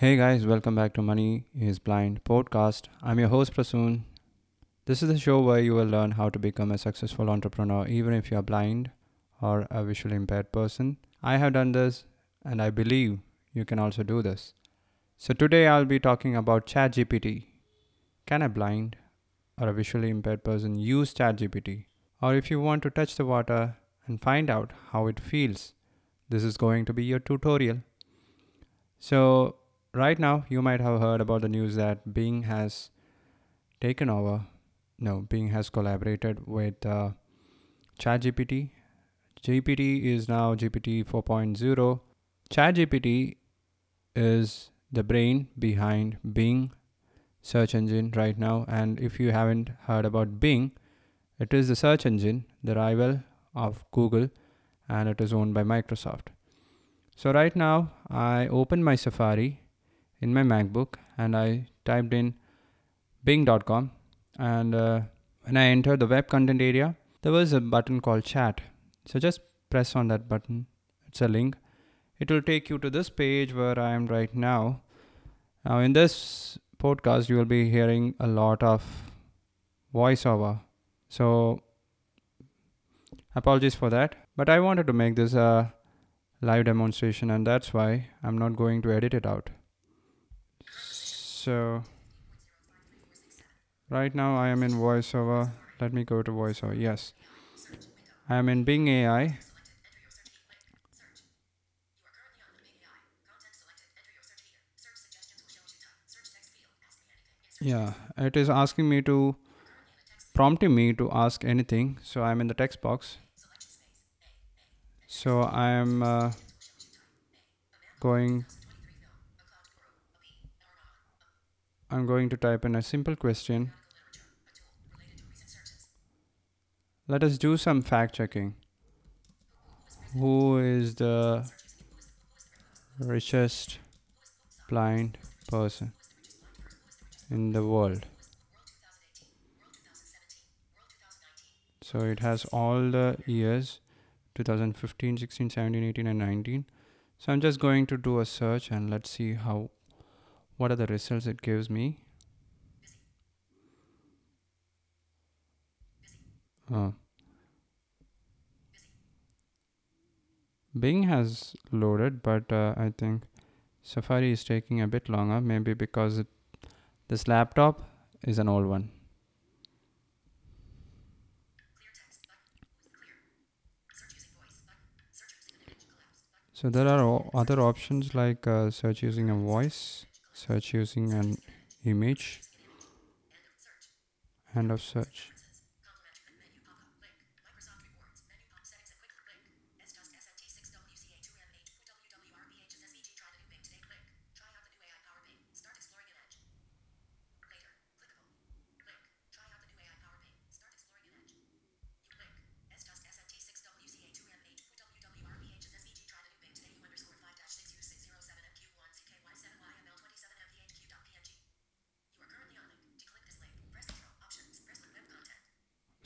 Hey guys, welcome back to Money is Blind podcast. I'm your host Prasoon. This is the show where you will learn how to become a successful entrepreneur even if you are blind or a visually impaired person. I have done this and I believe you can also do this. So today I'll be talking about ChatGPT. Can a blind or a visually impaired person use ChatGPT? Or if you want to touch the water and find out how it feels, this is going to be your tutorial. So right now you might have heard about the news that Bing has taken over. No, Bing has collaborated with uh, ChatGPT. GPT is now GPT 4.0. ChatGPT is the brain behind Bing search engine right now. And if you haven't heard about Bing, it is the search engine, the rival of Google, and it is owned by Microsoft. So right now I open my Safari in my MacBook and I typed in bing.com and uh, when I entered the web content area there was a button called chat. So just press on that button. It's a link. It will take you to this page where I am right now. Now in this podcast you will be hearing a lot of voiceover. So apologies for that. But I wanted to make this a live demonstration and that's why I'm not going to edit it out so right now I am in voiceover. Let me go to voiceover. Yes. I am in Bing AI yeah it is asking me to prompting me to ask anything. So I'm in the text box. So I am uh, going I'm going to type in a simple question. Let us do some fact checking. Who is the richest blind person in the world? So it has all the years 2015, 16, 17, 18, and 19. So I'm just going to do a search and let's see how what are the results it gives me? Uh, Bing has loaded but uh, I think Safari is taking a bit longer maybe because it, this laptop is an old one. So there are other options like uh, search using a voice search using an image. End of search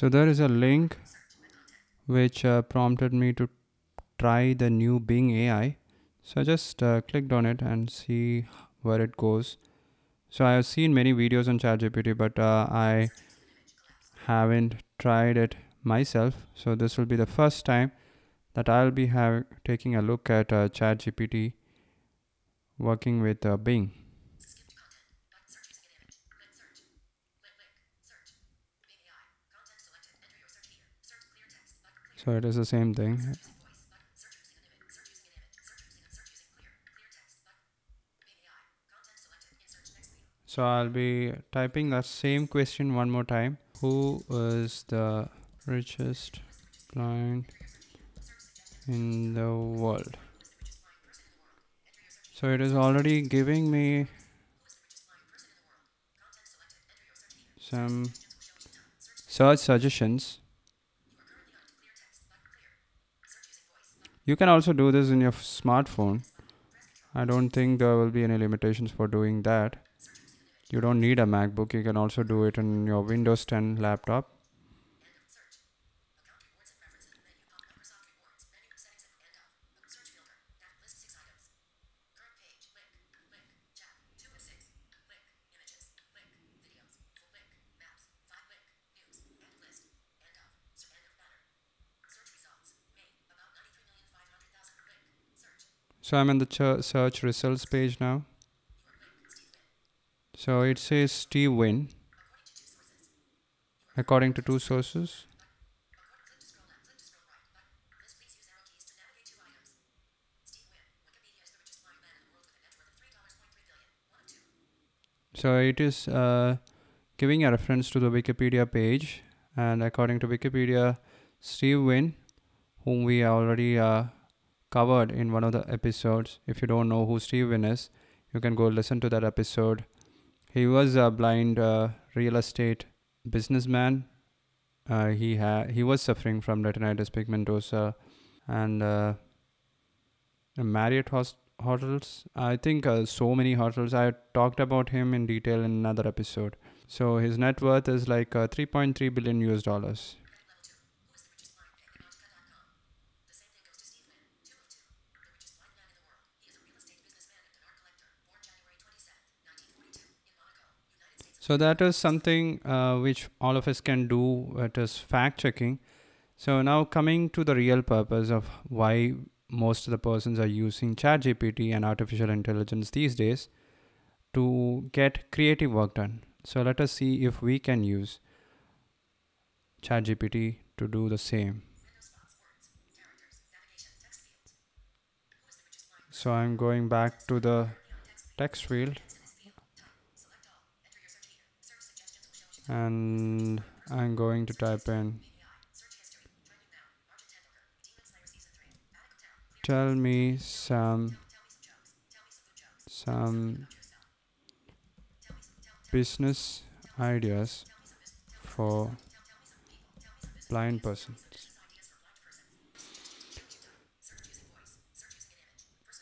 So there is a link which uh, prompted me to try the new Bing AI. So I just uh, clicked on it and see where it goes. So I have seen many videos on ChatGPT, but uh, I haven't tried it myself. So this will be the first time that I'll be have, taking a look at uh, ChatGPT working with uh, Bing. So it is the same thing. So I'll be typing that same question one more time. Who is the richest blind in the world? So it is already giving me some search suggestions You can also do this in your smartphone. I don't think there will be any limitations for doing that. You don't need a MacBook. You can also do it in your Windows 10 laptop. So I'm in the ch- search results page now. So it says Steve Wynn, according to two sources. So it is uh, giving a reference to the Wikipedia page, and according to Wikipedia, Steve Wynn, whom we already uh, covered in one of the episodes. If you don't know who Steve Wynn is, you can go listen to that episode. He was a blind uh, real estate businessman. Uh, he had he was suffering from retinitis pigmentosa, and uh, Marriott host- hotels. I think uh, so many hotels. I talked about him in detail in another episode. So his net worth is like uh, 3.3 billion US dollars. So that is something uh, which all of us can do. It is fact checking. So now coming to the real purpose of why most of the persons are using ChatGPT and artificial intelligence these days to get creative work done. So let us see if we can use ChatGPT to do the same. So I'm going back to the text field and I'm going to type in tell me some some business ideas for blind persons.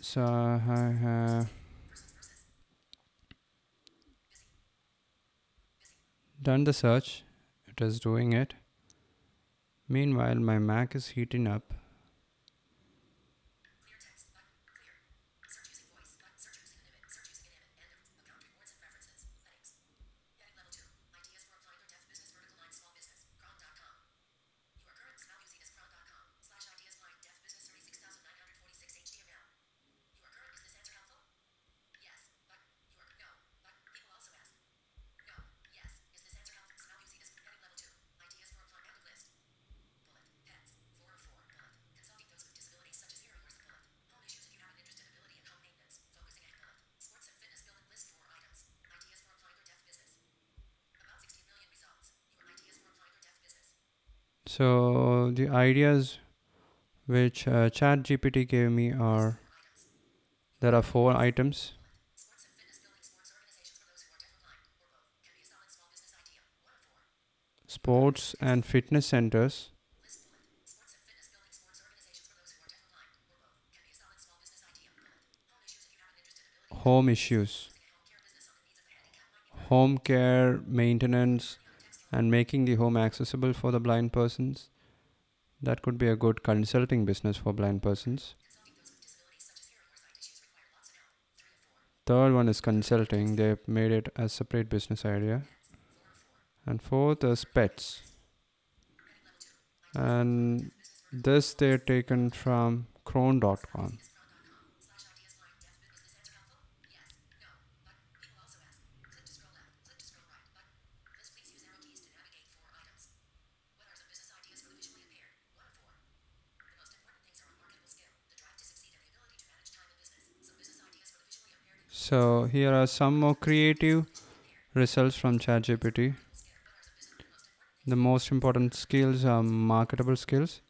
So I have done the search it is doing it. Meanwhile my mac is heating up So the ideas which uh, ChatGPT gave me are there are four items. Sports and fitness centers, home issues, home care, maintenance, and making the home accessible for the blind persons. That could be a good consulting business for blind persons. Third one is consulting. They've made it a separate business idea. And fourth is pets. And this they're taken from Crone.com. So here are some more creative results from ChatGPT. The most important skills are marketable skills,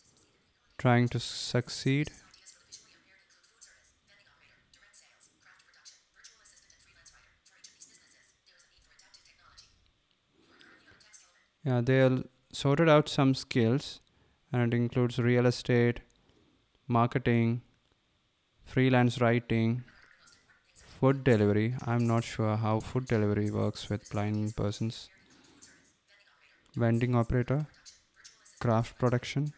trying to succeed. Yeah, they sorted out some skills and it includes real estate, marketing, freelance writing, food delivery. I'm not sure how food delivery works with blind persons. Vending operator, craft production.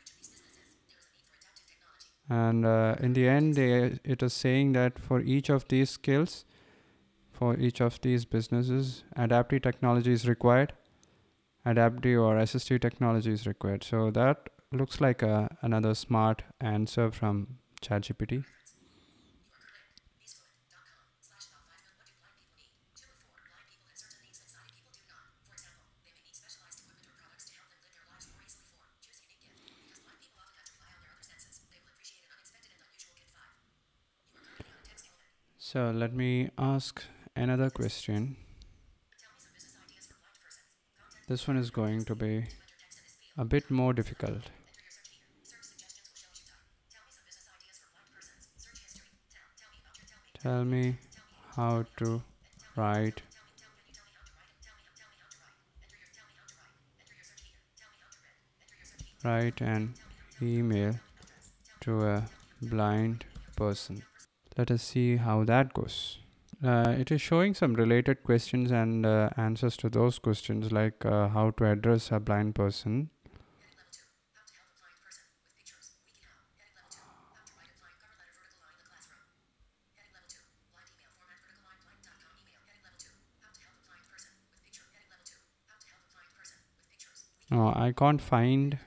And uh, in the end, they, it is saying that for each of these skills, for each of these businesses, adaptive technology is required. Adaptive or assistive technology is required. So that looks like a, another smart answer from ChatGPT. So let me ask another question. This one is going to be a bit more difficult. Tell me how to write write an email to a blind person. Let us see how that goes. Uh, it is showing some related questions and uh, answers to those questions, like uh, how to address a blind person. Oh, I can't find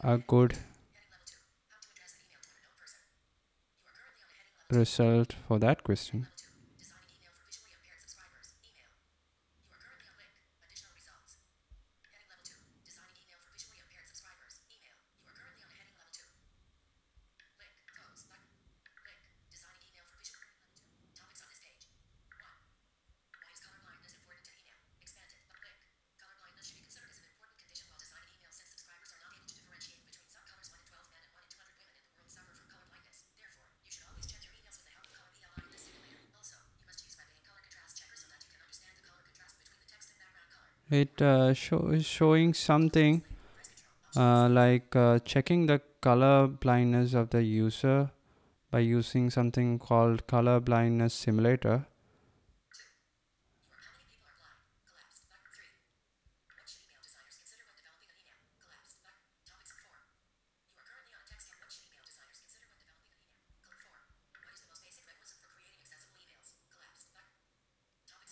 a good result for that question. It uh, show, is showing something uh, like uh, checking the color blindness of the user by using something called color blindness simulator.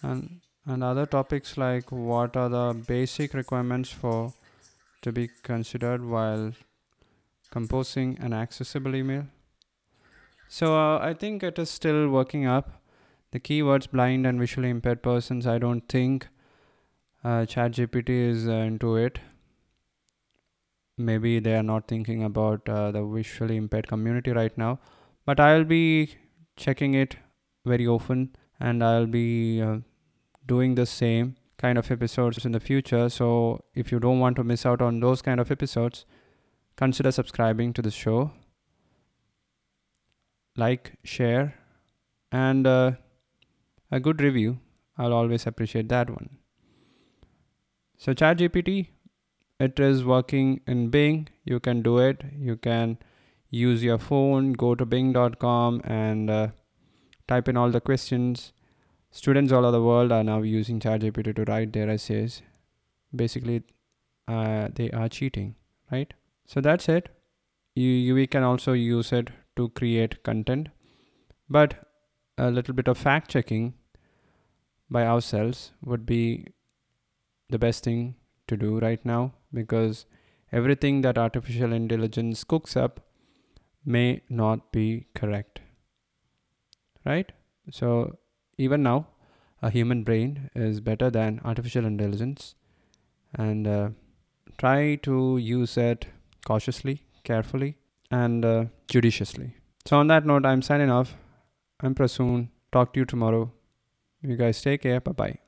And and other topics like what are the basic requirements for to be considered while composing an accessible email? So uh, i think it is still working up. The keywords blind and visually impaired persons i don't think uh, ChatGPT is uh, into it. Maybe they are not thinking about uh, the visually impaired community right now but i'll be checking it very often and i'll be uh, doing the same kind of episodes in the future. So if you don't want to miss out on those kind of episodes, consider subscribing to the show. Like, share, and uh, a good review. I'll always appreciate that one. So ChatGPT, it is working in Bing. You can do it. You can use your phone, go to bing.com and uh, type in all the questions students all over the world are now using ChatGPT to write their essays. Basically, uh, they are cheating, right? So that's it. You, you, we can also use it to create content, but a little bit of fact checking by ourselves would be the best thing to do right now because everything that artificial intelligence cooks up may not be correct. Right? So even now a human brain is better than artificial intelligence. And uh, try to use it cautiously carefully and uh, judiciously. So on that note i'm signing off. I'm prasoon. Talk to you tomorrow. You guys take care. Bye bye